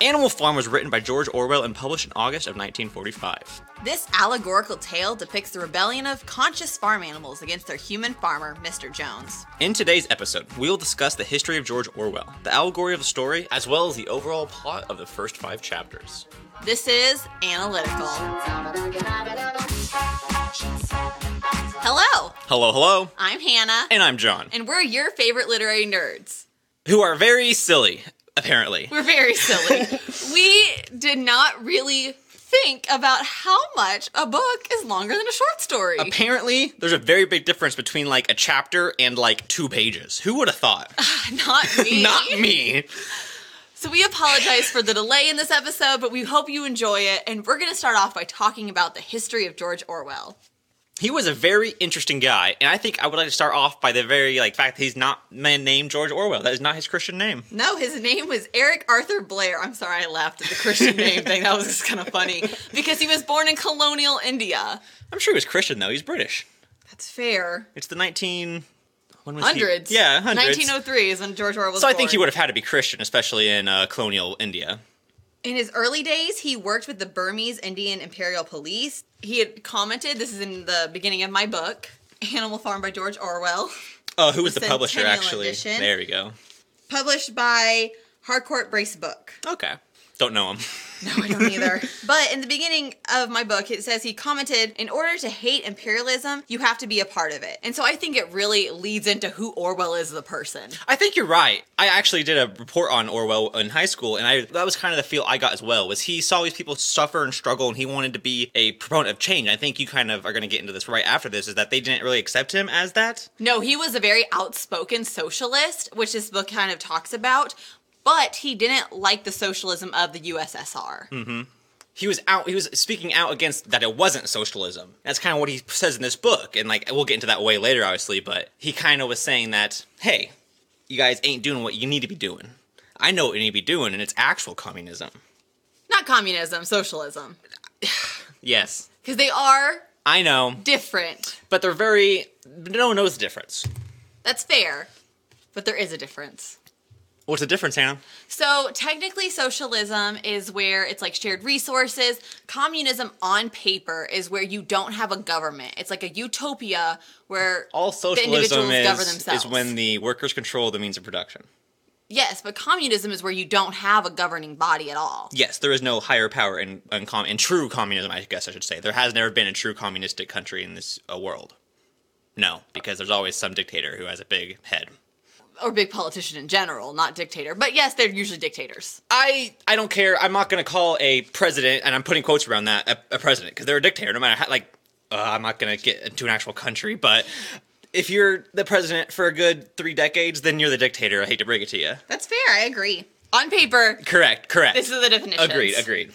Animal Farm was written by George Orwell and published in August of 1945. This allegorical tale depicts the rebellion of conscious farm animals against their human farmer, Mr. Jones. In today's episode, we will discuss the history of George Orwell, the allegory of the story, as well as the overall plot of the first five chapters. This is Analytical. Hello, Hello, hello, I'm Hannah, and I'm John, and we're your favorite literary nerds. who are very silly, apparently. We're very silly. we did not really think about how much a book is longer than a short story. Apparently, there's a very big difference between like a chapter and like two pages. Who would have thought? Not me. Not me. So we apologize for the delay in this episode, but we hope you enjoy it. And we're going to start off by talking about the history of George Orwell. He was a very interesting guy, and I think I would like to start off by the very like fact that he's not man named George Orwell. That is not his Christian name. No, his name was Eric Arthur Blair. I'm sorry, I laughed at the Christian name thing. That was just kind of funny because he was born in colonial India. I'm sure he was Christian though. He's British. That's fair. It's the 19 when was he- Yeah, hundreds. 1903 is when George Orwell was born. So I born. think he would have had to be Christian, especially in uh, colonial India. In his early days, he worked with the Burmese Indian Imperial Police. He had commented, this is in the beginning of my book, Animal Farm by George Orwell, Oh, who was the, The publisher actually? Edition. There we go. published by Harcourt Brace Book. Okay. Don't know him. No, I don't either. but in the beginning of my book, it says he commented, in order to hate imperialism, you have to be a part of it. And so I think it really leads into who Orwell is as a person. I think you're right. I actually did a report on Orwell in high school, and I that was kind of the feel I got as well. Was he saw these people suffer and struggle, and he wanted to be a proponent of change. I think you kind of are going to get into this right after this. Is that they didn't really accept him as that? No, he was a very outspoken socialist, which this book kind of talks about, but he didn't like the socialism of the USSR. Mm-hmm. He was out. He was speaking out against that it wasn't socialism. That's kind of what he says in this book, and like we'll get into that way later, obviously. But he kind of was saying that, hey, you guys ain't doing what you need to be doing. I know what you need to be doing, and it's actual communism. Not communism, socialism. Yes, Because they are I know, different. but they're very. No one knows the difference. That's fair, but there is a difference. What's the difference, Hannah? So technically, socialism is where it's like shared resources. Communism on paper is where you don't have a government. It's like a utopia where All the socialism individuals govern is, themselves. is when the workers control the means of production. yes, but communism is where you don't have a governing body at all. Yes, there is no higher power in in, com- in true communism. I guess I should say there has never been a true communistic country in this uh, world. No, because there's always some dictator who has a big head. Or big politician in general, not dictator. But yes, they're usually dictators. I I don't care. I'm not going to call a president, and I'm putting quotes around that, a, a president, because they're a dictator. No matter how, like, uh, I'm not going to get into an actual country, but if you're the president for a good three decades, then you're the dictator. I hate to break it to you. That's fair. I agree. On paper, Correct. Correct. this is the definition. agreed. Agreed.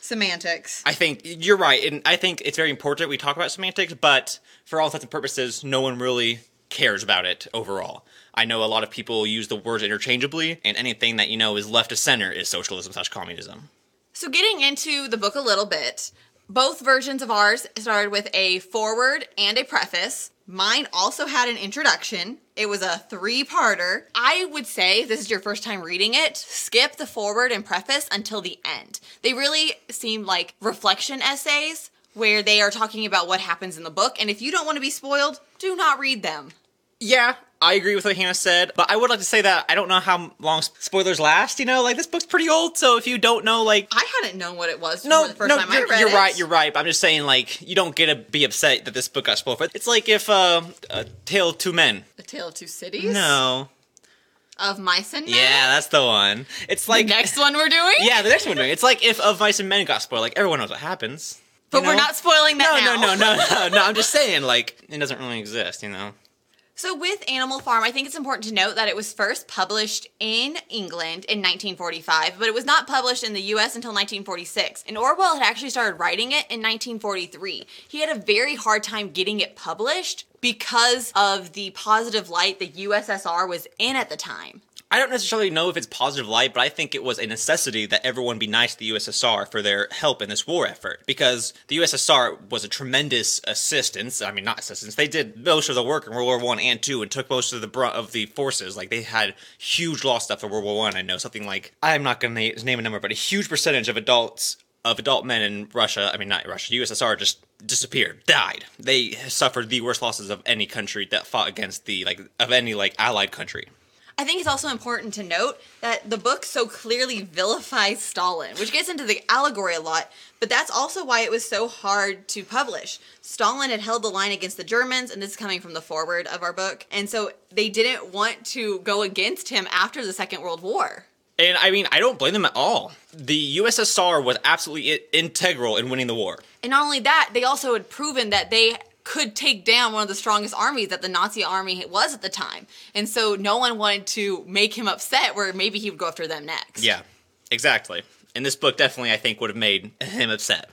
Semantics. I think you're right, and I think it's very important we talk about semantics. But for all intents and purposes, no one really cares about it overall. I know a lot of people use the words interchangeably, and anything that you know is left of center is socialism slash communism. So, getting into the book a little bit, both versions of ours started with a forward and a preface. Mine also had an introduction. It was a three parter. I would say, if this is your first time reading it, skip the forward and preface until the end. They really seem like reflection essays where they are talking about what happens in the book. And if you don't want to be spoiled, do not read them. Yeah, I agree with what Hannah said, but I would like to say that I don't know how long spoilers last. You know, like this book's pretty old, so if you don't know, like. I hadn't known what it was No, the first no, time I you're, read you're right. You're right. But I'm just saying, like, you don't get to be upset that this book got spoiled. But it's like if uh, a Tale of Two Men. A Tale of Two Cities? No. Of Mice and Men? Yeah, that's the one. It's like the next one we're doing? Yeah, the next one. We're doing. It's like if Of Mice and Men got spoiled. Like everyone knows what happens. But you we're not spoiling that no, now. no, no, no, no. I'm just saying, like, it doesn't really exist. You know. So, with Animal Farm, I think it's important to note that it was first published in England in 1945, but it was not published in the US until 1946. And Orwell had actually started writing it in 1943. He had a very hard time getting it published because of the positive light the USSR was in at the time. I don't necessarily know if it's positive light, but I think it was a necessity that everyone be nice to the USSR for their help in this war effort because the USSR was a tremendous assistance. I mean, not assistance; they did most of the work in World War One and Two, and took most of the brunt of the forces. Like they had huge loss stuff World War One. I. I know something like I'm not going to name a number, but a huge percentage of adults of adult men in Russia, I mean not Russia, USSR just disappeared, died. They suffered the worst losses of any country that fought against the like of any like allied country. I think it's also important to note that the book so clearly vilifies Stalin, which gets into the allegory a lot, but that's also why it was so hard to publish. Stalin had held the line against the Germans, and this is coming from the forward of our book, and so they didn't want to go against him after the Second World War. And I mean, I don't blame them at all. The USSR was absolutely integral in winning the war. And not only that, they also had proven that they could take down one of the strongest armies that the Nazi army was at the time. And so no one wanted to make him upset where maybe he would go after them next. Yeah, exactly. And this book definitely, I think, would have made him upset.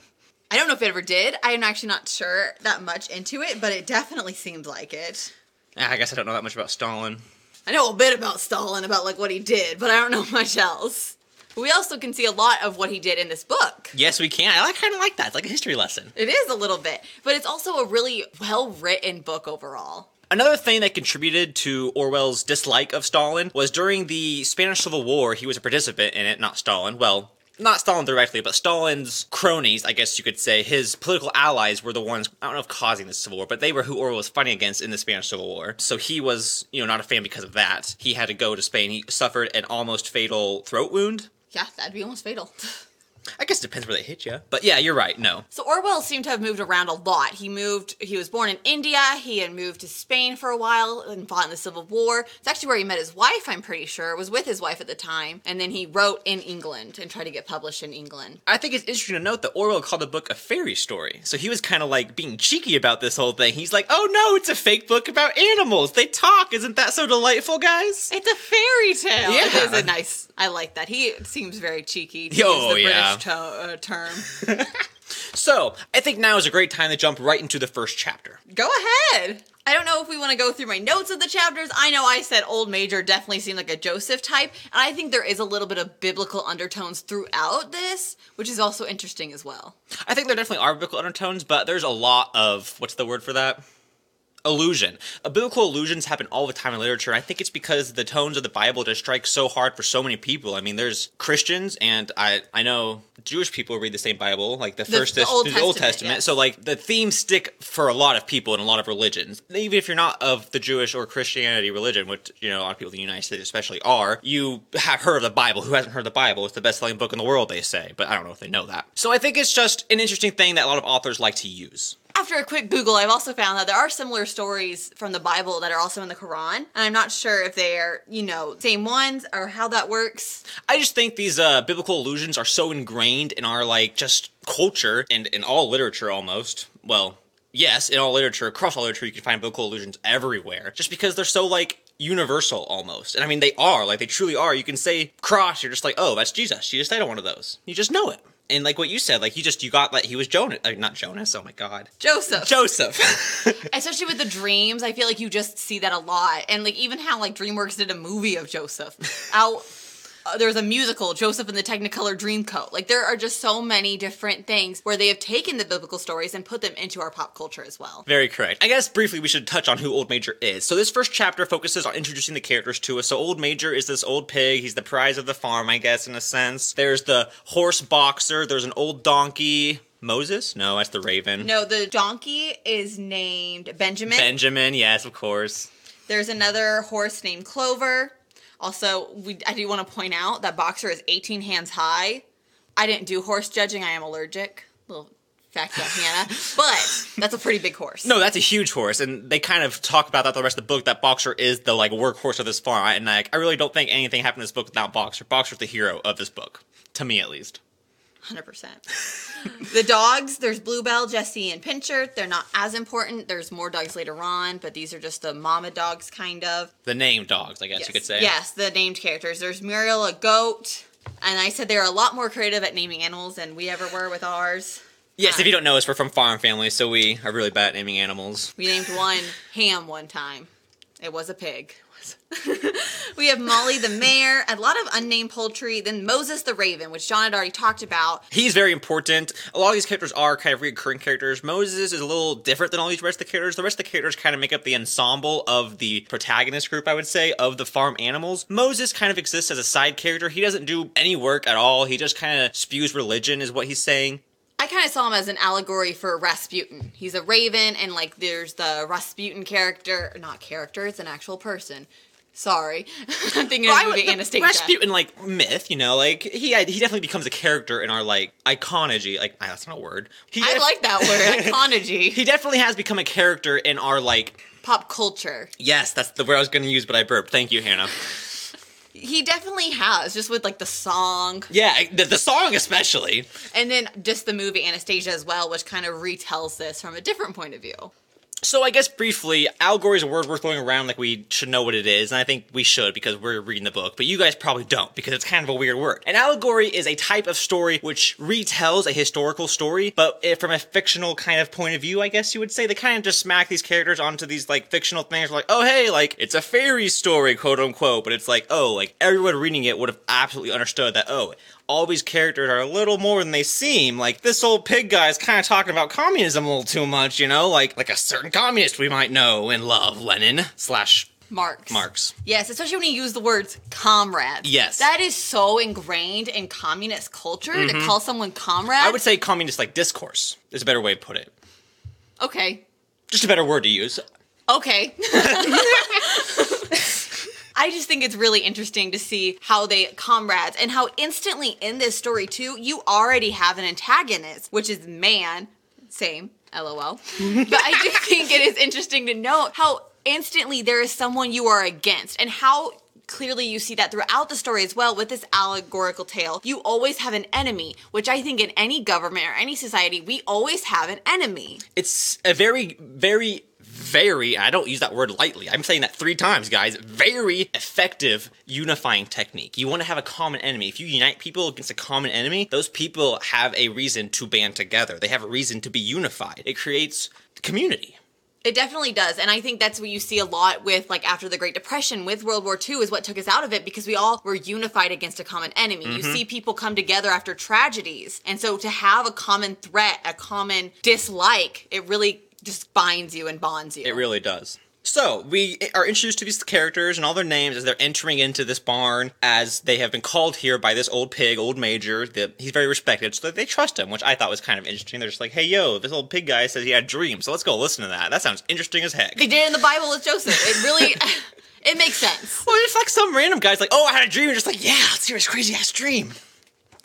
I don't know if it ever did. I am actually not sure that much into it, but it definitely seemed like it. I guess I don't know that much about Stalin. I know a bit about Stalin, about like what he did, but I don't know much else. We also can see a lot of what he did in this book. Yes, we can. I kind of like that. It's like a history lesson. It is a little bit, but it's also a really well written book overall. Another thing that contributed to Orwell's dislike of Stalin was during the Spanish Civil War, he was a participant in it, not Stalin. Well, not Stalin directly, but Stalin's cronies, I guess you could say, his political allies were the ones, I don't know if causing the Civil War, but they were who Orwell was fighting against in the Spanish Civil War. So he was, you know, not a fan because of that. He had to go to Spain. He suffered an almost fatal throat wound yeah, that'd be almost fatal. I guess it depends where they hit you. But yeah, you're right. No. So Orwell seemed to have moved around a lot. He moved, he was born in India. He had moved to Spain for a while and fought in the Civil War. It's actually where he met his wife, I'm pretty sure. It was with his wife at the time. And then he wrote in England and tried to get published in England. I think it's interesting to note that Orwell called the book a fairy story. So he was kind of like being cheeky about this whole thing. He's like, oh no, it's a fake book about animals. They talk. Isn't that so delightful, guys? It's a fairy tale. Yeah. It is a nice, I like that. He seems very cheeky. To oh, use the yeah. British to- uh, term term. so, I think now is a great time to jump right into the first chapter. Go ahead. I don't know if we want to go through my notes of the chapters. I know I said Old Major definitely seemed like a Joseph type, and I think there is a little bit of biblical undertones throughout this, which is also interesting as well. I think there definitely are biblical undertones, but there's a lot of what's the word for that? Illusion. Uh, biblical illusions happen all the time in literature. I think it's because the tones of the Bible just strike so hard for so many people. I mean, there's Christians, and I I know Jewish people read the same Bible, like the, the first the, Old, the Testament, Old Testament. Yes. So like the themes stick for a lot of people in a lot of religions. Even if you're not of the Jewish or Christianity religion, which you know a lot of people in the United States especially are, you have heard of the Bible. Who hasn't heard the Bible? It's the best-selling book in the world, they say. But I don't know if they know that. So I think it's just an interesting thing that a lot of authors like to use after a quick Google, I've also found that there are similar stories from the Bible that are also in the Quran. And I'm not sure if they are, you know, same ones or how that works. I just think these uh, biblical allusions are so ingrained in our, like, just culture and in all literature almost. Well, yes, in all literature, across all literature, you can find biblical allusions everywhere. Just because they're so, like, universal almost. And I mean, they are. Like, they truly are. You can say cross, you're just like, oh, that's Jesus. She just died on one of those. You just know it and like what you said, like he just you got like he was Jonas, like, uh, not Jonas. Oh my God, Joseph. Joseph. Especially with the dreams, I feel like you just see that a lot, and like even how like DreamWorks did a movie of Joseph. Out uh, there's a musical, Joseph and the Technicolor Dreamcoat. Like there are just so many different things where they have taken the biblical stories and put them into our pop culture as well. Very correct. I guess briefly we should touch on who Old Major is. So this first chapter focuses on introducing the characters to us. So Old Major is this old pig. He's the prize of the farm, I guess, in a sense. There's the horse boxer. There's an old donkey. Moses? No, that's the raven. No, the donkey is named Benjamin. Benjamin, yes, of course. There's another horse named Clover. Also, we, I do want to point out that Boxer is 18 hands high. I didn't do horse judging. I am allergic. Little fact about Hannah. But that's a pretty big horse. No, that's a huge horse, and they kind of talk about that the rest of the book. That Boxer is the like workhorse of this farm, and like I really don't think anything happened in this book without Boxer. Boxer's the hero of this book, to me at least. 100%. the dogs, there's Bluebell, Jesse, and Pincher. They're not as important. There's more dogs later on, but these are just the mama dogs, kind of. The named dogs, I guess yes. you could say. Yes, the named characters. There's Muriel, a goat. And I said they're a lot more creative at naming animals than we ever were with ours. Yes, um, if you don't know us, we're from farm families, so we are really bad at naming animals. We named one Ham one time. It was a pig. We have Molly the mare, a lot of unnamed poultry, then Moses the raven, which John had already talked about. He's very important. A lot of these characters are kind of recurring characters. Moses is a little different than all these rest of the characters. The rest of the characters kind of make up the ensemble of the protagonist group, I would say, of the farm animals. Moses kind of exists as a side character. He doesn't do any work at all. He just kind of spews religion, is what he's saying. I kind of saw him as an allegory for Rasputin. He's a raven, and like there's the Rasputin character, not character, it's an actual person. Sorry, I'm thinking of the movie the Anastasia. Rasputin, like myth, you know, like he he definitely becomes a character in our like iconology. Like ah, that's not a word. He I def- like that word, iconology. He definitely has become a character in our like. Pop culture. Yes, that's the word I was going to use, but I burped. Thank you, Hannah. He definitely has, just with like the song, Yeah, the, the song especially. and then just the movie Anastasia as well, which kind of retells this from a different point of view. So I guess briefly, allegory is a word we're throwing around like we should know what it is, and I think we should because we're reading the book, but you guys probably don't because it's kind of a weird word. An allegory is a type of story which retells a historical story, but from a fictional kind of point of view, I guess you would say they kind of just smack these characters onto these like fictional things, like oh hey, like it's a fairy story, quote unquote, but it's like oh, like everyone reading it would have absolutely understood that oh, all these characters are a little more than they seem. Like this old pig guy is kind of talking about communism a little too much, you know, like like a certain communist we might know and love, Lenin slash Marx. Marx. Yes, especially when you use the words comrade. Yes. That is so ingrained in communist culture to mm-hmm. call someone comrade. I would say communist like discourse is a better way to put it. Okay. Just a better word to use. Okay. I just think it's really interesting to see how they comrades and how instantly in this story too, you already have an antagonist, which is man. Same. LOL. but I do think it is interesting to note how instantly there is someone you are against and how clearly you see that throughout the story as well with this allegorical tale. You always have an enemy, which I think in any government or any society, we always have an enemy. It's a very, very, very, I don't use that word lightly. I'm saying that three times, guys. Very effective unifying technique. You want to have a common enemy. If you unite people against a common enemy, those people have a reason to band together. They have a reason to be unified. It creates community. It definitely does. And I think that's what you see a lot with like after the Great Depression with World War II is what took us out of it because we all were unified against a common enemy. You Mm-hmm. see people come together after tragedies. And so to have a common threat, a common dislike, it really just binds you and bonds you. It really does. So, we are introduced to these characters and all their names as they're entering into this barn, as they have been called here by this old pig, old Major. That he's very respected, so they trust him, which I thought was kind of interesting. They're just like, hey, yo, this old pig guy says he had dreams, so let's go listen to that. That sounds interesting as heck. They did it in the Bible with Joseph. It really it makes sense. Well, it's like some random guy's like, oh, I had a dream. You're just like, yeah, let's hear his crazy ass dream.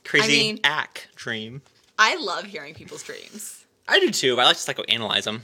Crazy mean- ack dream. I love hearing people's dreams. I do too, but I like to like go analyze them.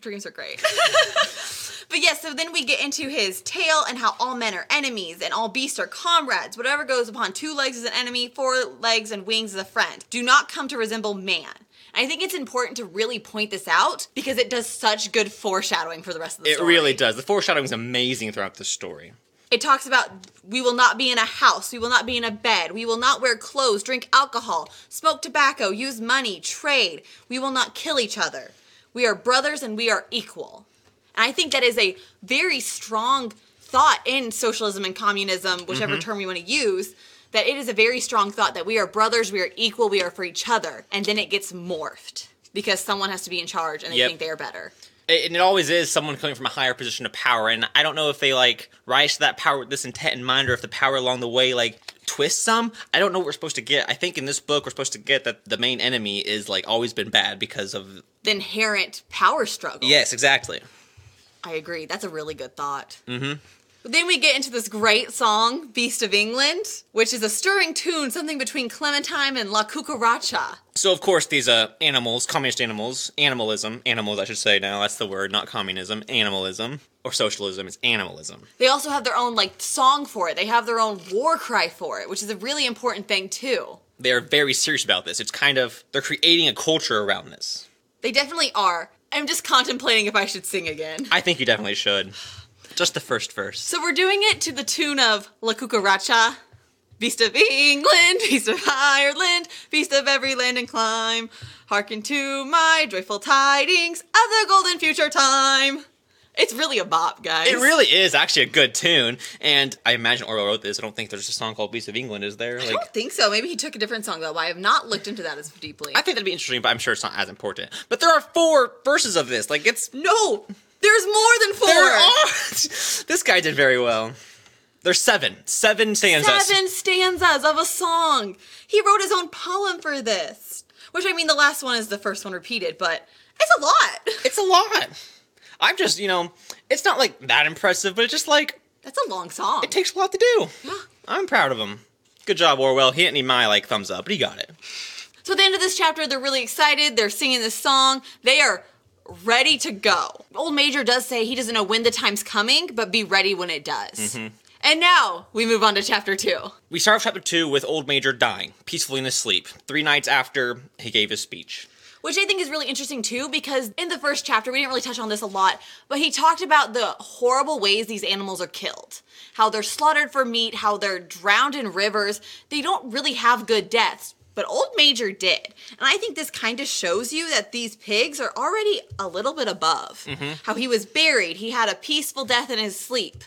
Dreams are great. but yes, so then we get into his tale and how all men are enemies and all beasts are comrades. Whatever goes upon two legs is an enemy, four legs and wings is a friend. Do not come to resemble man. And I think it's important to really point this out because it does such good foreshadowing for the rest of the It story. It really does. The foreshadowing is amazing throughout the story. It talks about we will not be in a house, we will not be in a bed, we will not wear clothes, drink alcohol, smoke tobacco, use money, trade. We will not kill each other. We are brothers and we are equal. And I think that is a very strong thought in socialism and communism, whichever Mm-hmm. term you want to use, that it is a very strong thought that we are brothers, we are equal, we are for each other. And then it gets morphed because someone has to be in charge and they Yep. think they are better. And it always is someone coming from a higher position of power and i don't know if they like rise to that power with this intent in mind or if the power along the way like twists some i don't know what we're supposed to get i think in this book we're supposed to get that the main enemy is like always been bad because of The inherent power struggle. yes exactly I agree. That's a really good thought. Mm-hmm. Then we get into this great song, Beast of England, which is a stirring tune, something between Clementine and La Cucaracha. so of course these uh animals communist animals animalism animals i should say now that's the word not communism animalism or socialism it's animalism They also have their own like song for it. They have their own war cry for it, which is a really important thing too. they're very serious about this it's kind of they're creating a culture around this They definitely are. I'm just contemplating if I should sing again. i think you definitely should just the first verse So we're doing it to the tune of La Cucaracha. Beast of England, beast of Ireland, beast of every land and clime. Hearken to my joyful tidings of the golden future time. It's really a bop, guys. It really is actually a good tune, and I imagine Orwell wrote this. I don't think there's a song called "Beast of England," is there? I don't think so. Maybe he took a different song though. I have not looked into that as deeply. I think that'd be interesting, but I'm sure it's not as important. But there are four verses of this. Like, it's no, there's more than four. there are. this guy did very well. There's seven, seven stanzas. Seven stanzas of a song. He wrote his own poem for this. Which I mean, the last one is the first one repeated, but it's a lot. It's a lot. I'm just, you know, it's not like that impressive, but it's just like That's a long song. it takes a lot to do. Yeah. I'm proud of him. Good job, Orwell. He didn't need my like thumbs up, but he got it. So at the end of this chapter, they're really excited. They're singing this song. They are ready to go. Old Major does say he doesn't know when the time's coming, but be ready when it does. Mm-hmm. And now we move on to chapter two. We start off chapter two with Old Major dying peacefully in his sleep. Three nights after he gave his speech. Which I think is really interesting too, because in the first chapter, we didn't really touch on this a lot, but he talked about the horrible ways these animals are killed. How they're slaughtered for meat, how they're drowned in rivers. They don't really have good deaths. But Old Major did. And I think this kind of shows you that these pigs are already a little bit above. Mm-hmm. How he was buried, he had a peaceful death in his sleep.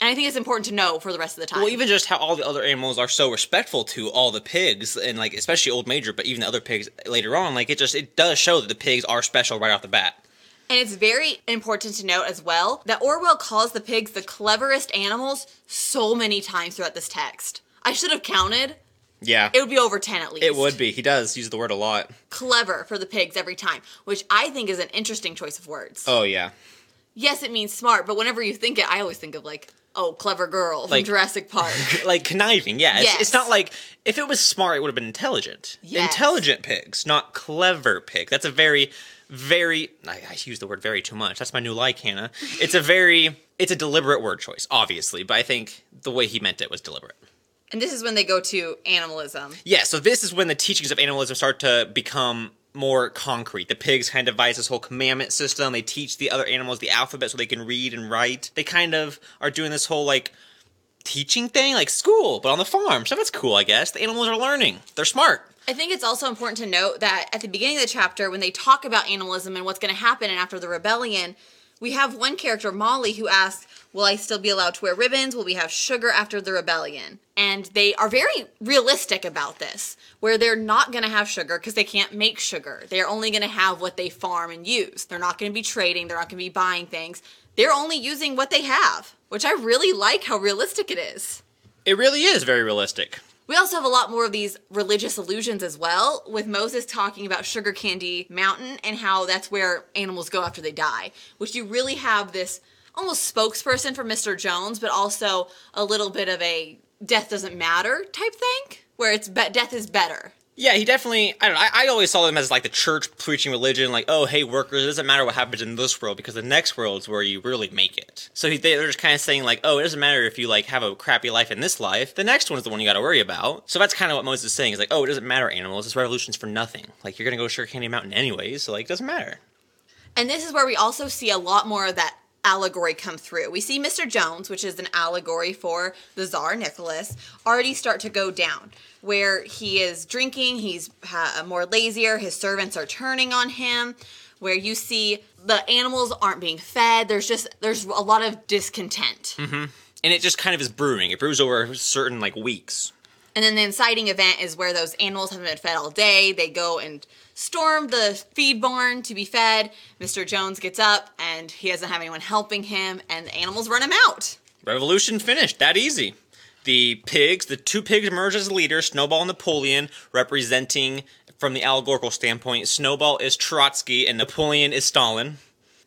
And I think it's important to know for the rest of the time. Well, even just how all the other animals are so respectful to all the pigs, and like especially Old Major, but even the other pigs later on, like it just it does show that the pigs are special right off the bat. And it's very important to note as well that Orwell calls the pigs the cleverest animals so many times throughout this text. I should have counted. Yeah, It would be over 10 at least. it would be. He does use the word a lot. Clever for the pigs every time, which I think is an interesting choice of words. Oh yeah, Yes, it means smart, but whenever you think it, I always think of like, oh, clever girl from Jurassic Park. like conniving. Yeah, it's, Yes. it's not like if it was smart, it would have been intelligent. Yes. Intelligent pigs, not clever pig. That's a very, very. I, I use the word very too much. That's my new like, Hannah. It's a very. It's a deliberate word choice, obviously, but I think the way he meant it was deliberate. And this is when they go to animalism. Yeah, so this is when the teachings of animalism start to become more concrete. The pigs kind of devise this whole commandment system. They teach the other animals the alphabet so they can read and write. They kind of are doing this whole like teaching thing, like school, but on the farm. So that's cool, I guess. The animals are learning. They're smart. I think it's also important to note that at the beginning of the chapter, when they talk about animalism and what's going to happen and after the rebellion, we have one character, Molly, who asks, Will I still be allowed to wear ribbons? Will we have sugar after the rebellion? And they are very realistic about this, where they're not going to have sugar because they can't make sugar. They're only going to have what they farm and use. They're not going to be trading, they're not going to be buying things. They're only using what they have, which I really like how realistic it is. It really is very realistic. We also have a lot more of these religious allusions as well, with Moses talking about Sugar Candy Mountain and how that's where animals go after they die, which you really have this almost spokesperson for Mr. Jones, but also a little bit of a death doesn't matter type thing, where it's be- death is better. Yeah, he definitely. I don't know. I, I always saw them as like the church preaching religion, like, oh, hey, workers, it doesn't matter what happens in this world because the next world is where you really make it. So he, they're just kind of saying like, oh, it doesn't matter if you like have a crappy life in this life. The next one is the one you got to worry about. So that's kind of what Moses is saying. Is like, oh, it doesn't matter, animals. This revolution's for nothing. Like you're gonna go to Sugar Candy Mountain anyways, so like, it doesn't matter. And this is where we also see a lot more of that allegory come through. We see Mr. Jones, which is an allegory for the Tsar Nicholas, already start to go down, where he is drinking, he's ha- more lazier, his servants are turning on him, where you see the animals aren't being fed. There's just there's a lot of discontent. Mm-hmm. And it just kind of is brewing. It brews over certain like weeks. And then the inciting event is where those animals haven't been fed all day. They go and storm the feed barn to be fed. Mr. Jones gets up and he doesn't have anyone helping him, and the animals run him out. Revolution finished. That easy. The pigs, the two pigs emerge as leaders, Snowball and Napoleon, representing from the allegorical standpoint, Snowball is Trotsky and Napoleon is Stalin.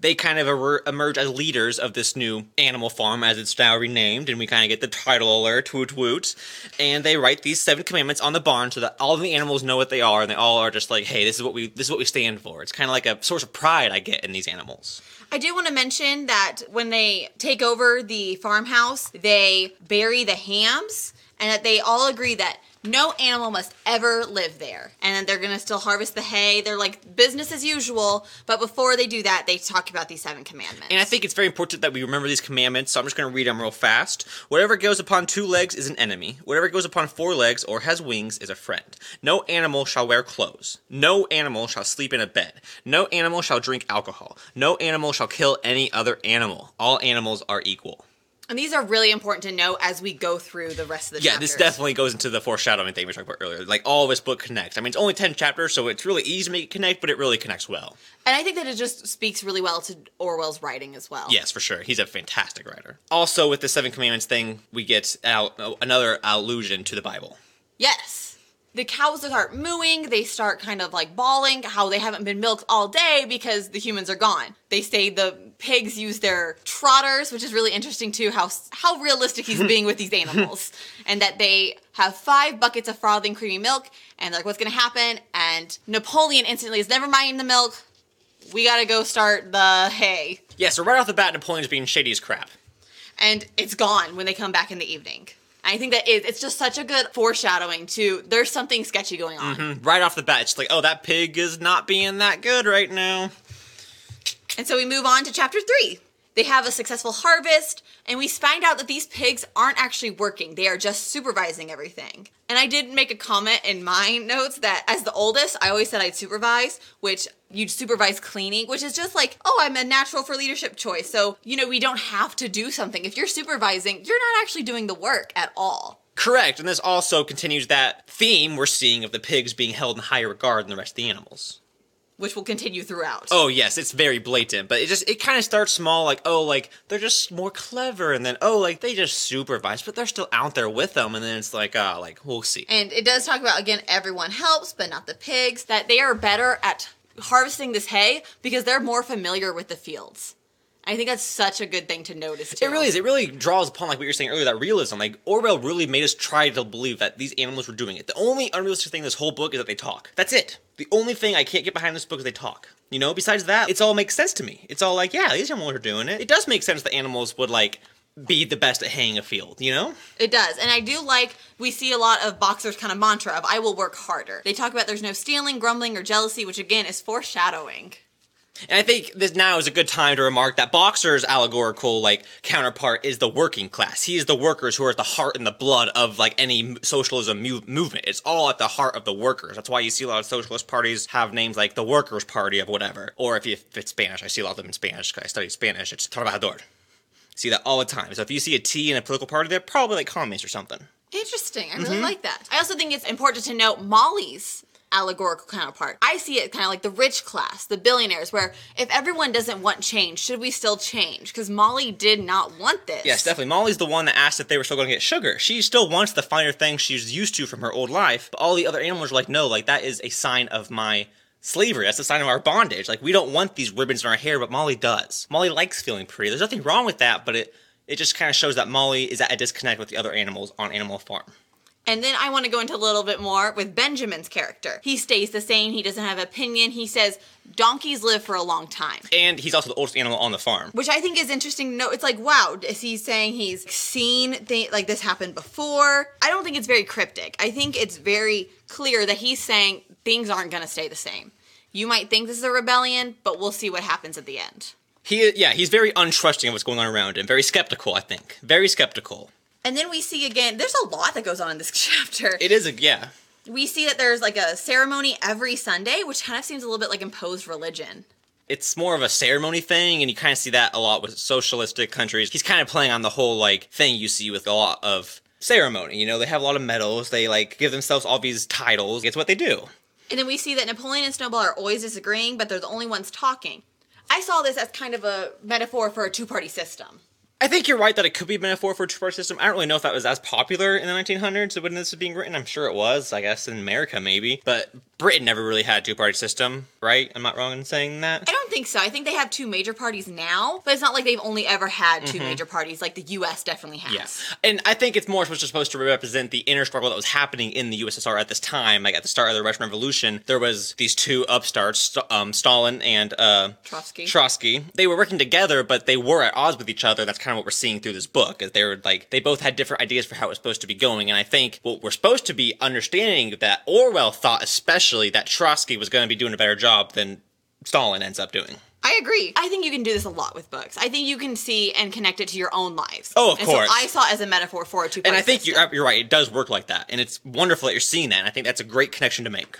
They kind of er- emerge as leaders of this new animal farm, as it's now renamed, and we kind of get the title alert, woot woot. And they write these seven commandments on the barn so that all the animals know what they are, and they all are just like, "Hey, this is what we this is what we stand for." It's kind of like a source of pride I get in these animals. I do want to mention that when they take over the farmhouse, they bury the hams, and that they all agree that no animal must ever live there. And they're to still harvest the hay. They're like business as usual. But before they do that, they talk about these seven commandments. And I think it's very important that we remember these commandments, so I'm just to read them real fast. Whatever goes upon two legs is an enemy. Whatever goes upon four legs or has wings is a friend. No animal shall wear clothes. No animal shall sleep in a bed. No animal shall drink alcohol. No animal shall kill any other animal. All animals are equal. And these are really important to know as we go through the rest of the Yeah, chapters. this definitely goes into the foreshadowing thing we talked about earlier. Like all of this book connects. I mean, it's only ten chapters, so it's really easy to make it connect, but it really connects well. And I think that it just speaks really well to Orwell's writing as well. Yes, for sure. He's a fantastic writer. Also, with the Seven Commandments thing, we get out another allusion to the Bible. Yes. The cows start mooing, they start kind of like bawling how they haven't been milked all day because the humans are gone. They say the pigs use their trotters, which is really interesting too how how realistic he's being with these animals. And that they have five buckets of frothing creamy milk and they're like what's going to happen and Napoleon instantly is never mind the milk. We got to go start the hay. Yeah, so right off the bat, Napoleon's being shady as crap. and it's gone when they come back in the evening. I think that is, it's just such a good foreshadowing to there's something sketchy going on. Mm-hmm. Right off the bat, it's like, oh, that pig is not being that good right now. And so we move on to chapter three. They have a successful harvest, and we find out that these pigs aren't actually working. They are just supervising everything. And I did make a comment in my notes that as the oldest, I always said I'd supervise, which you'd supervise cleaning, which is just like, oh, I'm a natural for leadership choice. So, you know, we don't have to do something. If you're supervising, you're not actually doing the work at all. Correct, and this also continues that theme we're seeing of the pigs being held in higher regard than the rest of the animals. Which will continue throughout. Oh yes, it's very blatant, but it just it kind of starts small, like oh, like they're just more clever, and then oh, like they just supervise, but they're still out there with them, and then it's like ah, like we'll see. And it does talk about again everyone helps, but not the pigs. That they are better at harvesting this hay because they're more familiar with the fields. I think that's such a good thing to notice too. It really is. It really draws upon like what you're saying earlier, that realism. Like Orwell really made us try to believe that these animals were doing it. The only unrealistic thing in this whole book is that they talk. That's it. The only thing I can't get behind this book is they talk. You know, besides that, it's all makes sense to me. It's all like, yeah, these animals are doing it. It does make sense that animals would like be the best at haying a field, you know? It does. And I do like we see a lot of boxers kind of mantra of I will work harder. They talk about there's no stealing, grumbling, or jealousy, which again is foreshadowing. And I think this now is a good time to remark that Boxer's allegorical like counterpart is the working class. He is the workers who are at the heart and the blood of like any socialism mu- movement. It's all at the heart of the workers. That's why you see a lot of socialist parties have names like the Workers' Party of whatever. Or if, you, if it's Spanish, I see a lot of them in Spanish because I study Spanish. It's Trabajador. See that all the time. So if you see a T in a political party, they're probably like communist or something. Interesting. I really mm-hmm. like that. I also think it's important to note Molly's allegorical counterpart. I see it kind of like the rich class, the billionaires, where if everyone doesn't want change, should we still change? Because Molly did not want this. Yes, definitely. Molly's the one that asked if they were still going to get sugar. She still wants the finer things she's used to from her old life, but all the other animals are like, no, like that is a sign of my slavery. That's a sign of our bondage. Like we don't want these ribbons in our hair, but Molly does. Molly likes feeling pretty. There's nothing wrong with that, but it it just kind of shows that Molly is at a disconnect with the other animals on Animal Farm. And then I want to go into a little bit more with Benjamin's character. He stays the same. He doesn't have opinion. He says donkeys live for a long time. And he's also the oldest animal on the farm. Which I think is interesting to know. It's like, wow, is he saying he's seen th- like this happen before? I don't think it's very cryptic. I think it's very clear that he's saying things aren't going to stay the same. You might think this is a rebellion, but we'll see what happens at the end. He yeah, he's very untrusting of what's going on around him. Very skeptical, I think. Very skeptical. And then we see again, there's a lot that goes on in this chapter. It is a yeah. we see that there's like a ceremony every Sunday, which kind of seems a little bit like imposed religion. it's more of a ceremony thing, and you kind of see that a lot with socialistic countries. He's kind of playing on the whole like thing you see with a lot of ceremony. You know, they have a lot of medals. They like give themselves all these titles. It's what they do. And then we see that Napoleon and Snowball are always disagreeing, but they're the only ones talking. I saw this as kind of a metaphor for a two party system. I think you're right that it could be a metaphor for a two-party system. I don't really know if that was as popular in the 1900s when this was being written. I'm sure it was. I guess in America maybe, but Britain never really had a two-party system, right? I'm not wrong in saying that. I don't think so. I think they have two major parties now, but it's not like they've only ever had 2 major parties like the US definitely has. Yeah. And I think it's more supposed to represent the inner struggle that was happening in the USSR at this time. Like at the start of the Russian Revolution, there was these two upstarts, um, Stalin and uh, Trotsky. Trotsky. They were working together, but they were at odds with each other. That's kind kind of what we're seeing through this book. Is they're like they both had different ideas for how it was supposed to be going, and I think what we're supposed to be understanding that Orwell thought, especially that Trotsky was going to be doing a better job than Stalin ends up doing. I agree. I think you can do this a lot with books. I think you can see and connect it to your own lives. Oh, of and course. So I saw it as a metaphor for a two. And I think you're you're right. It does work like that, and it's wonderful that you're seeing that. And I think that's a great connection to make.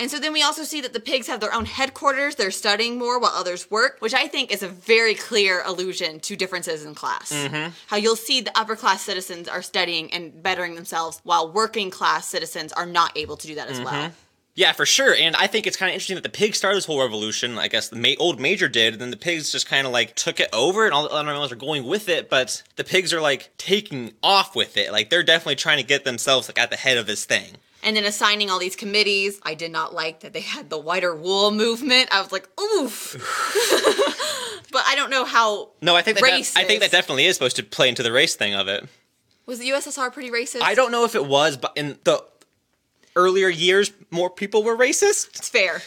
And so then we also see that the pigs have their own headquarters. They're studying more while others work, which I think is a very clear allusion to differences in class. Mm-hmm. How you'll see the upper class citizens are studying and bettering themselves, while working class citizens are not able to do that as Mm-hmm. well. Yeah, for sure. And I think it's kind of interesting that the pigs started this whole revolution. I guess the ma- old major did, and then the pigs just kind of like took it over, and all the other animals are going with it. But the pigs are like taking off with it. Like they're definitely trying to get themselves like at the head of this thing. And then assigning all these committees. I did not like that they had the whiter wool movement. I was like, oof. but I don't know how. No, I think that. I think that definitely is supposed to play into the race thing of it. Was the USSR pretty racist? I don't know if it was, but in the earlier years, more people were racist. It's fair.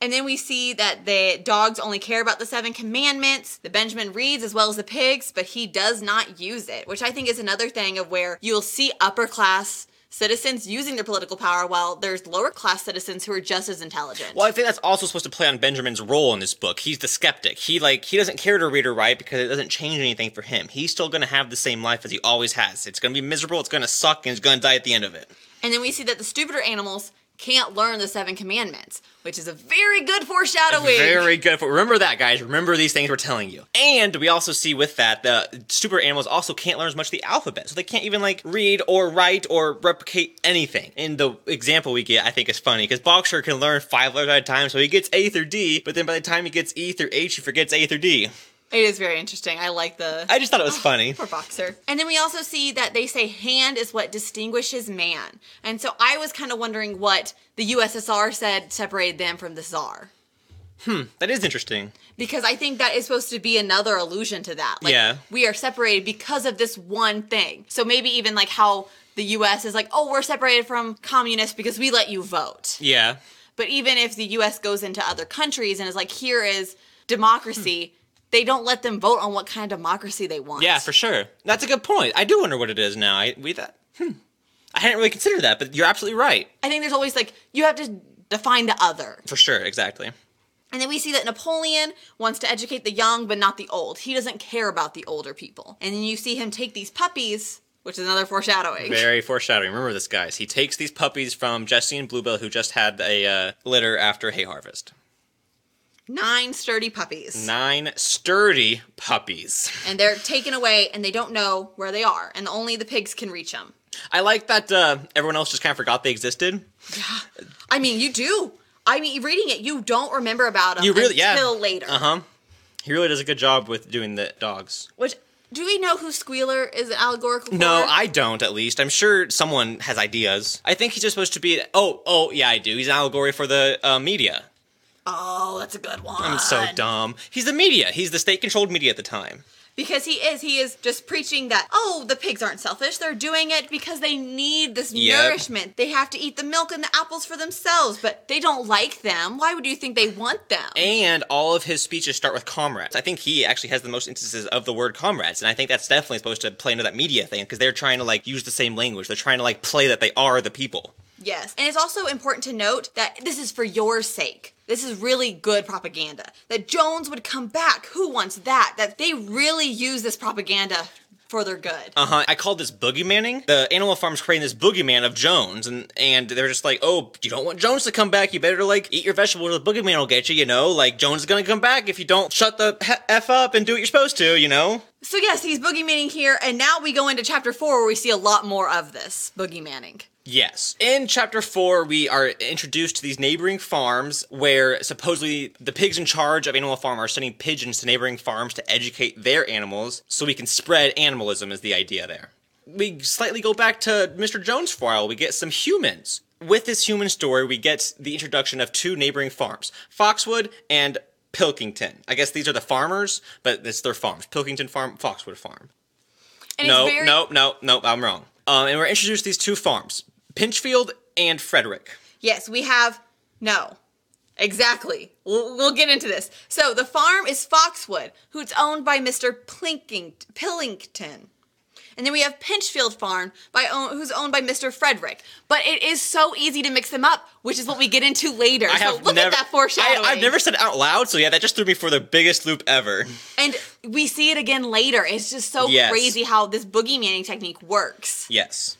And then we see that the dogs only care about the seven commandments. The Benjamin reads as well as the pigs, but he does not use it, which I think is another thing of where you'll see upper class citizens using their political power while there's lower class citizens who are just as intelligent. Well, I think that's also supposed to play on Benjamin's role in this book. He's the skeptic. He like he doesn't care to read or write because it doesn't change anything for him. He's still going to have the same life as he always has. It's going to be miserable. It's going to suck, and he's going to die at the end of it. And then we see that the stupider animals can't learn the seven commandments, which is a very good foreshadowing. Very good. Remember that, guys. Remember these things we're telling you. And we also see with that the super animals also can't learn as much the alphabet, so they can't even like read or write or replicate anything. And the example we get, I think, is funny because Boxer can learn five letters at a time, so he gets A through D, but then by the time he gets E through H, he forgets A through D. It is very interesting. I like the I just thought it was funny. Poor boxer. And then we also see that they say hand is what distinguishes man. And so I was kind of wondering what the USSR said separated them from the Tsar. Hmm, that is interesting. Because I think that is supposed to be another allusion to that. Like, Yeah. We are separated because of this one thing. So maybe even like how the US is like, oh, we're separated from communists because we let you vote. Yeah. But even if the US goes into other countries and is like, here is democracy, they don't let them vote on what kind of democracy they want. Yeah, for sure. That's a good point. I do wonder what it is now. I we that. Hmm. I hadn't really considered that, but you're absolutely right. I think there's always like, you have to define the other. For sure, exactly. And then we see that Napoleon wants to educate the young, but not the old. He doesn't care about the older people. And then you see him take these puppies, which is another foreshadowing. Very foreshadowing. Remember this, guys. He takes these puppies from Jesse and Bluebell, who just had a uh, litter after hay harvest. Nine sturdy puppies. Nine sturdy puppies. And they're taken away and they don't know where they are. And only the pigs can reach them. I like that uh, everyone else just kind of forgot they existed. Yeah. I mean, you do. I mean, reading it, you don't remember about them You really, yeah. until later. Uh huh. He really does a good job with doing the dogs. Which, do we know who Squealer is allegorical for? No, I don't. At least I'm sure someone has ideas. I think he's just supposed to be. Oh, oh, yeah, I do. He's an allegory for the uh, media. Oh, that's a good one. I'm so dumb. He's the media. He's the state-controlled media at the time. Because he is. He is just preaching that, oh, the pigs aren't selfish. They're doing it because they need this Yep. nourishment. They have to eat the milk and the apples for themselves, but they don't like them. Why would you think they want them? And all of his speeches start with comrades. I think he actually has the most instances of the word comrades, and I think that's definitely supposed to play into that media thing because they're trying to like use the same language. They're trying to like play that they are the people. Yes. And it's also important to note that this is for your sake. This is really good propaganda. That Jones would come back. Who wants that? That they really use this propaganda for their good. Uh huh. I called this boogeymanning. The Animal Farm's creating this boogeyman of Jones, and and they're just like, oh, you don't want Jones to come back. You better like eat your vegetables. or The boogeyman will get you. You know, like Jones is gonna come back if you don't shut the f up and do what you're supposed to. You know. So yes, he's boogeymanning here, and now we go into chapter four where we see a lot more of this boogeymanning. Yes. In chapter four, we are introduced to these neighboring farms where supposedly the pigs in charge of Animal Farm are sending pigeons to neighboring farms to educate their animals so we can spread animalism, is the idea there. We slightly go back to Mr. Jones for a while. We get some humans. With this human story, we get the introduction of two neighboring farms Foxwood and Pilkington. I guess these are the farmers, but it's their farms. Pilkington Farm, Foxwood Farm. And No, very, no, no, no, I'm wrong. Um, and we're introduced to these two farms, Pinchfield and Frederick. Yes, we have no. Exactly. We'll, we'll get into this. So the farm is Foxwood, who's owned by Mr. Plinking, Pillington. And then we have Pinchfield Farm, by own, who's owned by Mr. Frederick. But it is so easy to mix them up, which is what we get into later. I so look never, at that foreshadowing. I, have never said it out loud, so yeah, that just threw me for the biggest loop ever. And we see it again later. It's just so Yes. crazy how this boogeymaning technique works. Yes.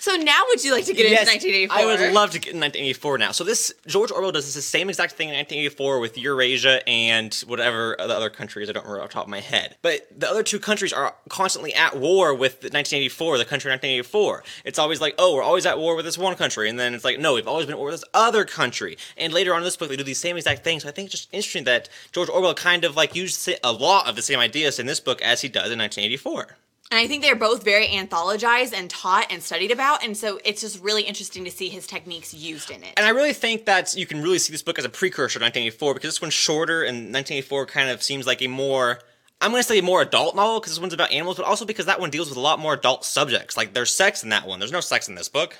So now would you like to get into 1984? I would love to get in 1984 now. So this George Orwell does the same exact thing in 1984 with Eurasia and whatever the other countries I don't remember off the top of my head. But the other two countries are constantly at war with 1984, the country in 1984. It's always like, oh, we're always at war with this one country, and then it's like, no, we've always been at war with this other country. And later on in this book, they do these same exact things. So I think it's just interesting that George Orwell kind of like used a lot of the same ideas in this book as he does in 1984. And I think they're both very anthologized and taught and studied about. And so it's just really interesting to see his techniques used in it. And I really think that you can really see this book as a precursor to 1984 because this one's shorter and 1984 kind of seems like a more I'm going to say a more adult novel because this one's about animals, but also because that one deals with a lot more adult subjects. Like there's sex in that one. There's no sex in this book.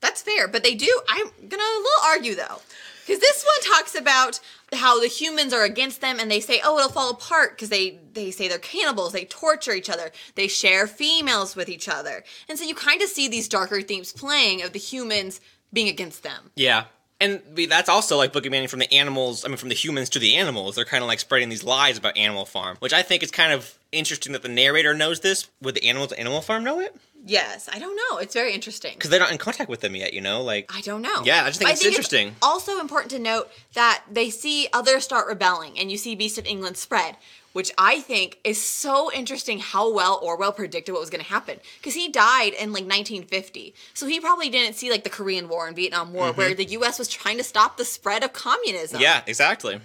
That's fair, but they do. I'm gonna a little argue though, because this one talks about how the humans are against them, and they say, "Oh, it'll fall apart," because they they say they're cannibals, they torture each other, they share females with each other, and so you kind of see these darker themes playing of the humans being against them. Yeah. And that's also like boogeymaning from the animals, I mean, from the humans to the animals. They're kind of like spreading these lies about Animal Farm, which I think is kind of interesting that the narrator knows this. Would the animals at Animal Farm know it? Yes, I don't know. It's very interesting. Because they're not in contact with them yet, you know? Like, I don't know. Yeah, I just think But it's interesting. also important to note that they see others start rebelling, and you see Beast of England spread, which I think is so interesting how well Orwell predicted what was going to happen. Because he died in like 1950, so he probably didn't see like the Korean War and Vietnam War, where the U.S. was trying to stop the spread of communism. Mm-hmm. yeah, exactly.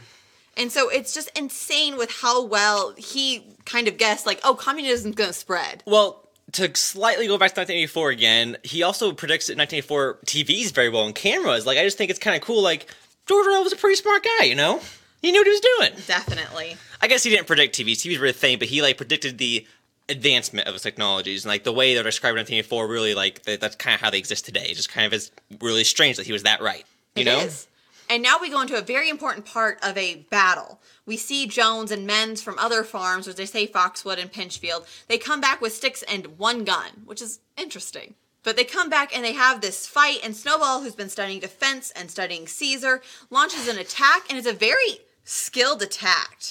And so it's just insane with how well he kind of guessed, like, oh, communism's going to spread. Well, to slightly go back to 1984 again, he also predicts that 1984 TVs very well and cameras. Like, I just think it's kind of cool. Like, George Orwell was a pretty smart guy, you know? He knew what he was doing. Definitely. I guess he didn't predict TVs. TVs were a thing, but he, like, predicted the advancement of the technologies. And, like, the way they're described in 1984, really, like, that, that's kind of how they exist today. It just kind of is really strange that he was that right. You It know? is. And now we go into a very important part of a battle. We see Jones and men's from other farms, as they say Foxwood and Pinchfield. They come back with sticks and one gun, which is interesting. But they come back and they have this fight, and Snowball, who's been studying defense and studying Caesar, launches an attack, and it's a very skilled attack.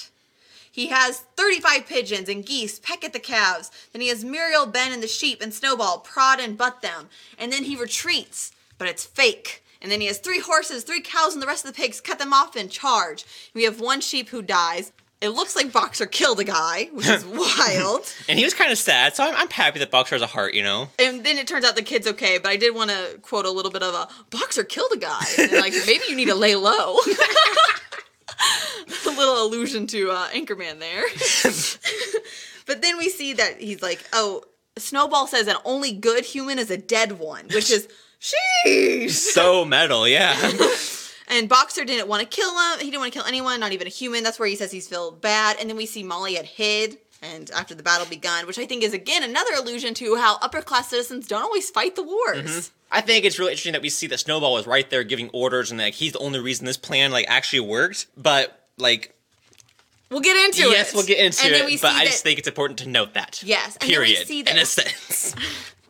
He has 35 pigeons and geese peck at the calves. Then he has Muriel, Ben, and the sheep, and Snowball prod and butt them. And then he retreats, but it's fake. And then he has three horses, three cows, and the rest of the pigs cut them off and charge. We have one sheep who dies. It looks like Boxer killed a guy, which is wild. And he was kind of sad, so I'm, I'm happy that Boxer has a heart, you know? And then it turns out the kid's okay, but I did want to quote a little bit of a Boxer killed a guy. And like, maybe you need to lay low. a little allusion to uh, Anchorman there. but then we see that he's like, oh, Snowball says an only good human is a dead one, which is sheesh. So metal, yeah. And Boxer didn't want to kill him. He didn't want to kill anyone, not even a human. That's where he says he's feel bad. And then we see Molly had hid. And after the battle begun, which I think is again another allusion to how upper class citizens don't always fight the wars. I think it's really interesting that we see that Snowball was right there giving orders and like he's the only reason this plan like actually worked. But like We'll get into it. yes, we'll get into and it. But I just think it's important to note that. Yes, and then we Period. see that- in a sense.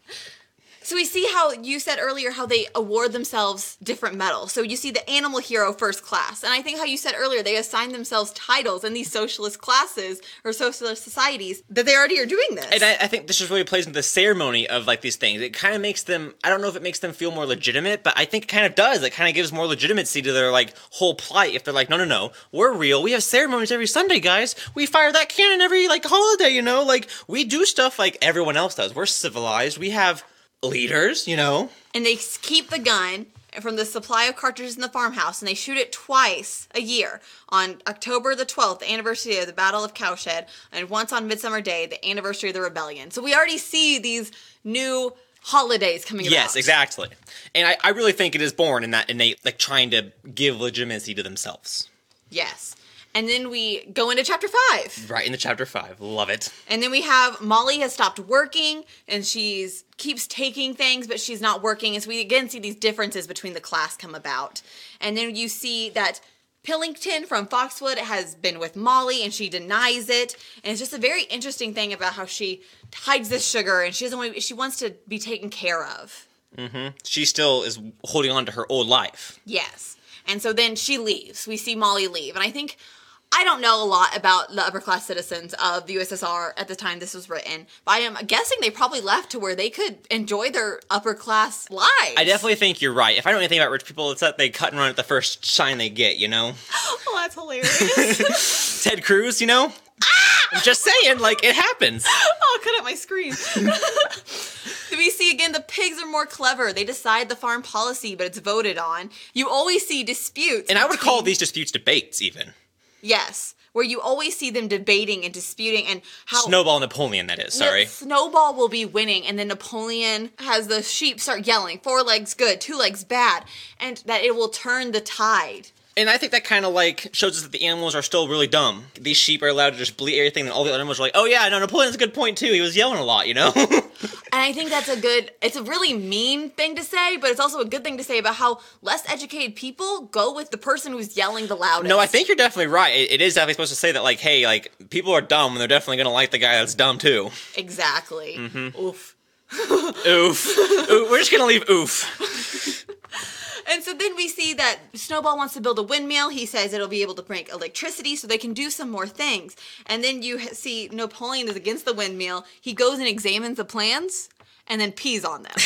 so we see how you said earlier how they award themselves different medals. So you see the animal hero first class, and I think how you said earlier they assign themselves titles in these socialist classes or socialist societies that they already are doing this. And I, I think this just really plays into the ceremony of like these things. It kind of makes them. I don't know if it makes them feel more legitimate, but I think it kind of does. It kind of gives more legitimacy to their like whole plight. If they're like, no, no, no, we're real. We have ceremonies every Sunday, guys. We fire that cannon every like holiday. You know, like we do stuff like everyone else does. We're civilized. We have leaders. You know. and they keep the gun from the supply of cartridges in the farmhouse and they shoot it twice a year on October the 12th, the anniversary of the Battle of Cowshed, and once on Midsummer Day, the anniversary of the rebellion. So we already see these new holidays coming about. Yes, exactly. And I, I really think it is born in that innate, like trying to give legitimacy to themselves. Yes. And then we go into chapter five. Right in the chapter five. Love it. And then we have Molly has stopped working and she's keeps taking things, but she's not working. And so we again see these differences between the class come about. And then you see that Pilkington from Foxwood has been with Molly and she denies it. And it's just a very interesting thing about how she hides this sugar and she doesn't want she wants to be taken care of. Mm-hmm. She still is holding on to her old life. Yes. And so then she leaves. We see Molly leave. And I think I don't know a lot about the upper class citizens of the USSR at the time this was written, but I am guessing they probably left to where they could enjoy their upper class lives. I definitely think you're right. If I know anything about rich people, it's that they cut and run at the first sign they get, you know? well, that's hilarious. Ted Cruz, you know? Ah! I'm just saying, like, it happens. oh, I'll cut out my screen. we see again the pigs are more clever. They decide the farm policy, but it's voted on. You always see disputes. And I would call these disputes debates, even. Yes, where you always see them debating and disputing and how Snowball Napoleon, that is, sorry. Snowball will be winning, and then Napoleon has the sheep start yelling, four legs good, two legs bad, and that it will turn the tide. And I think that kind of like shows us that the animals are still really dumb. These sheep are allowed to just bleat everything, and all the other animals are like, "Oh yeah, no, Napoleon's a good point too. He was yelling a lot, you know." And I think that's a good, it's a really mean thing to say, but it's also a good thing to say about how less educated people go with the person who's yelling the loudest. no, I think you're definitely right. It, it is definitely supposed to say that, like, hey, like people are dumb, and they're definitely gonna like the guy that's dumb too. Exactly. Mm-hmm. Oof. Oof. Ooh, we're just gonna leave oof. And so then we see that Snowball wants to build a windmill. He says it'll be able to make electricity so they can do some more things. And then you see Napoleon is against the windmill. He goes and examines the plans and then pees on them. I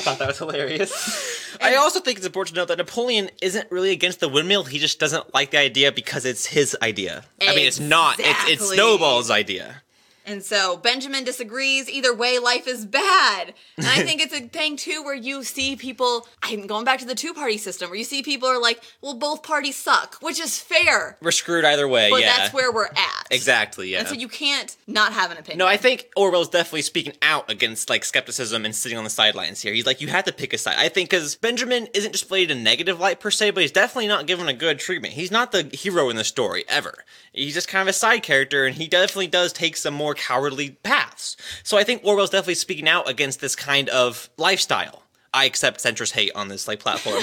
thought that was hilarious. I also think it's important to note that Napoleon isn't really against the windmill. He just doesn't like the idea because it's his idea. I mean, it's not. It's, it's Snowball's idea. And so Benjamin disagrees. Either way, life is bad. And I think it's a thing too where you see people, I'm going back to the two party system, where you see people are like, well, both parties suck, which is fair. We're screwed either way. But yeah, that's where we're at. exactly. Yeah. And so you can't not have an opinion. No, I think Orwell's definitely speaking out against like skepticism and sitting on the sidelines here. He's like, you have to pick a side. I think because Benjamin isn't displayed in a negative light per se, but he's definitely not given a good treatment. He's not the hero in the story ever. He's just kind of a side character, and he definitely does take some more cowardly paths. So I think Orwell's definitely speaking out against this kind of lifestyle. I accept centrist hate on this like platform.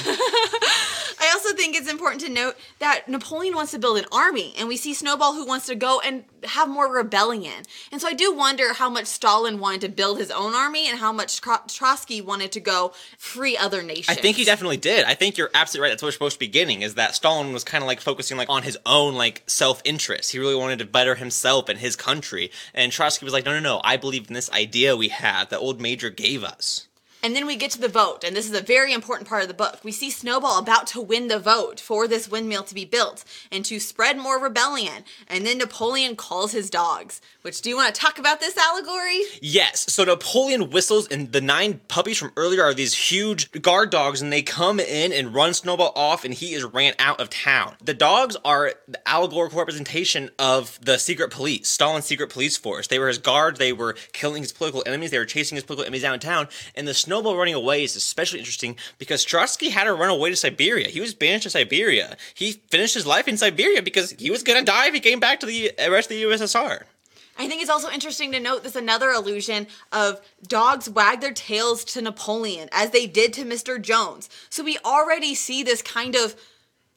I also think it's important to note that Napoleon wants to build an army, and we see Snowball who wants to go and have more rebellion. And so I do wonder how much Stalin wanted to build his own army and how much Trotsky wanted to go free other nations. I think he definitely did. I think you're absolutely right. That's what we're supposed to be getting. Is that Stalin was kind of like focusing like on his own like self interest. He really wanted to better himself and his country. And Trotsky was like, no, no, no. I believe in this idea we have that old Major gave us. And then we get to the vote, and this is a very important part of the book. We see Snowball about to win the vote for this windmill to be built and to spread more rebellion. And then Napoleon calls his dogs. Which, do you want to talk about this allegory? Yes. So Napoleon whistles, and the nine puppies from earlier are these huge guard dogs, and they come in and run Snowball off, and he is ran out of town. The dogs are the allegorical representation of the secret police, Stalin's secret police force. They were his guards. They were killing his political enemies. They were chasing his political enemies downtown. And the Snowball running away is especially interesting because Trotsky had to run away to Siberia. He was banished to Siberia. He finished his life in Siberia because he was gonna die if he came back to the uh, rest of the USSR. I think it's also interesting to note this another illusion of dogs wag their tails to Napoleon as they did to Mr. Jones. So we already see this kind of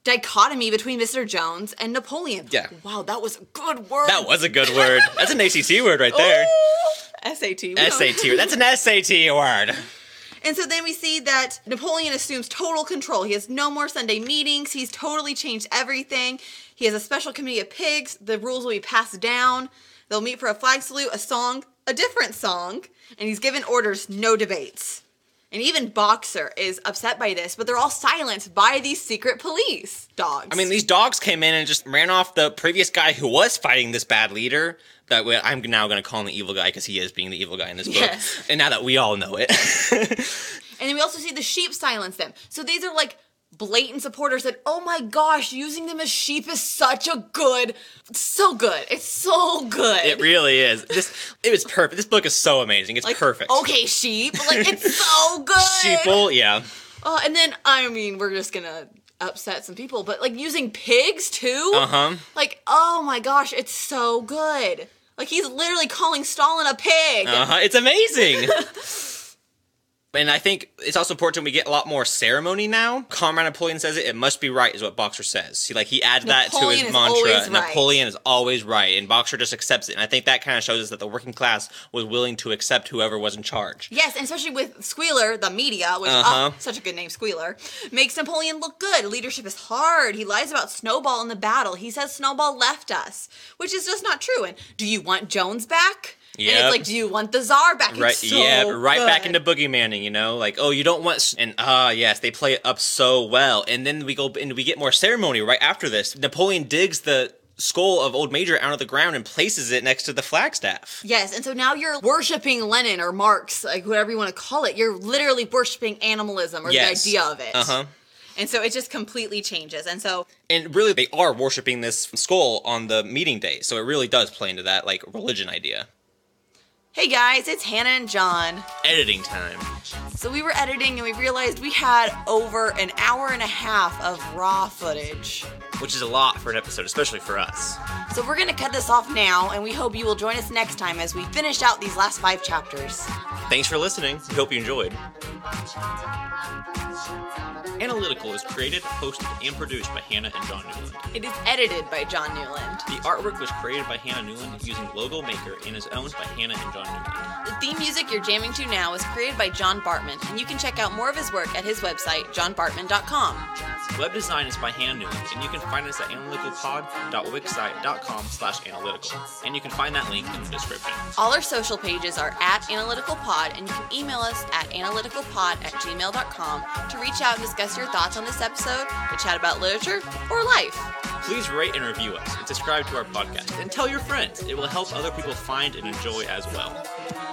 dichotomy between Mr. Jones and Napoleon. Yeah. Wow, that was a good word. That was a good word. That's an ACT word right there. Ooh, SAT. don't- SAT. That's an SAT word. And so then we see that Napoleon assumes total control. He has no more Sunday meetings. He's totally changed everything. He has a special committee of pigs. The rules will be passed down. They'll meet for a flag salute, a song, a different song, and he's given orders, no debates. And even Boxer is upset by this, but they're all silenced by these secret police dogs. I mean, these dogs came in and just ran off the previous guy who was fighting this bad leader. That we, I'm now going to call him the evil guy because he is being the evil guy in this book. Yes. And now that we all know it, And then we also see the sheep silence them. So these are like blatant supporters that, oh my gosh, using them as sheep is such a good, so good. It's so good. it really is. This it was perfect. This book is so amazing. It's like, perfect. Okay, sheep. Like it's so good. Sheeple, yeah. Oh, and then I mean, we're just gonna upset some people, but like using pigs too. Uh huh. Like, oh my gosh, it's so good. Like he's literally calling Stalin a pig. Uh huh. It's amazing. And I think it's also important we get a lot more ceremony now. Comrade Napoleon says it, it must be right, is what Boxer says. He like he adds that to his mantra. always right. Napoleon is always right, and Boxer just accepts it. And I think that kind of shows us that the working class was willing to accept whoever was in charge. Yes, and especially with Squealer, the media, which Uh-huh. oh, such a good name, Squealer, makes Napoleon look good. Leadership is hard. He lies about Snowball in the battle. He says Snowball left us, which is just not true. And do you want Jones back? And it's like, do you want the Czar back? Right, so yeah, right back into boogeymaning, you know, like oh, you don't want, and ah, yes, they play it up so well, and then we go and we get more ceremony right after this. Napoleon digs the skull of Old Major out of the ground and places it next to the flagstaff. Yes, and so now you're worshiping Lenin or Marx, like whatever you want to call it. You're literally worshiping animalism or Yes. the idea of it. Uh huh. And so it just completely changes. And so And really, they are worshiping this skull on the meeting day, so it really does play into that like religion idea. Hey guys, it's Hannah and John. Editing time. So we were editing and we realized we had over an hour and a half of raw footage. Which is a lot for an episode, especially for us. So we're gonna cut this off now and we hope you will join us next time as we finish out these last five chapters. Thanks for listening. We hope you enjoyed. Analytical is created, hosted, and produced by Hannah and John Newland. It is edited by John Newland. The artwork was created by Hannah Newland using Logo Maker and is owned by Hannah and John The theme music you're jamming to now was created by John Bartman, and you can check out more of his work at his website, johnbartman.com. Web design is by Hannah Newland, and you can find us at analyticalpod.wixsite.com slash analytical. And you can find that link in the description. All our social pages are at analyticalpod, and you can email us at analyticalpod at gmail.com to reach out and discuss your thoughts on this episode, to chat about literature or life. Please rate and review us and subscribe to our podcast and tell your friends. It will help other people find and enjoy as well. Yeah.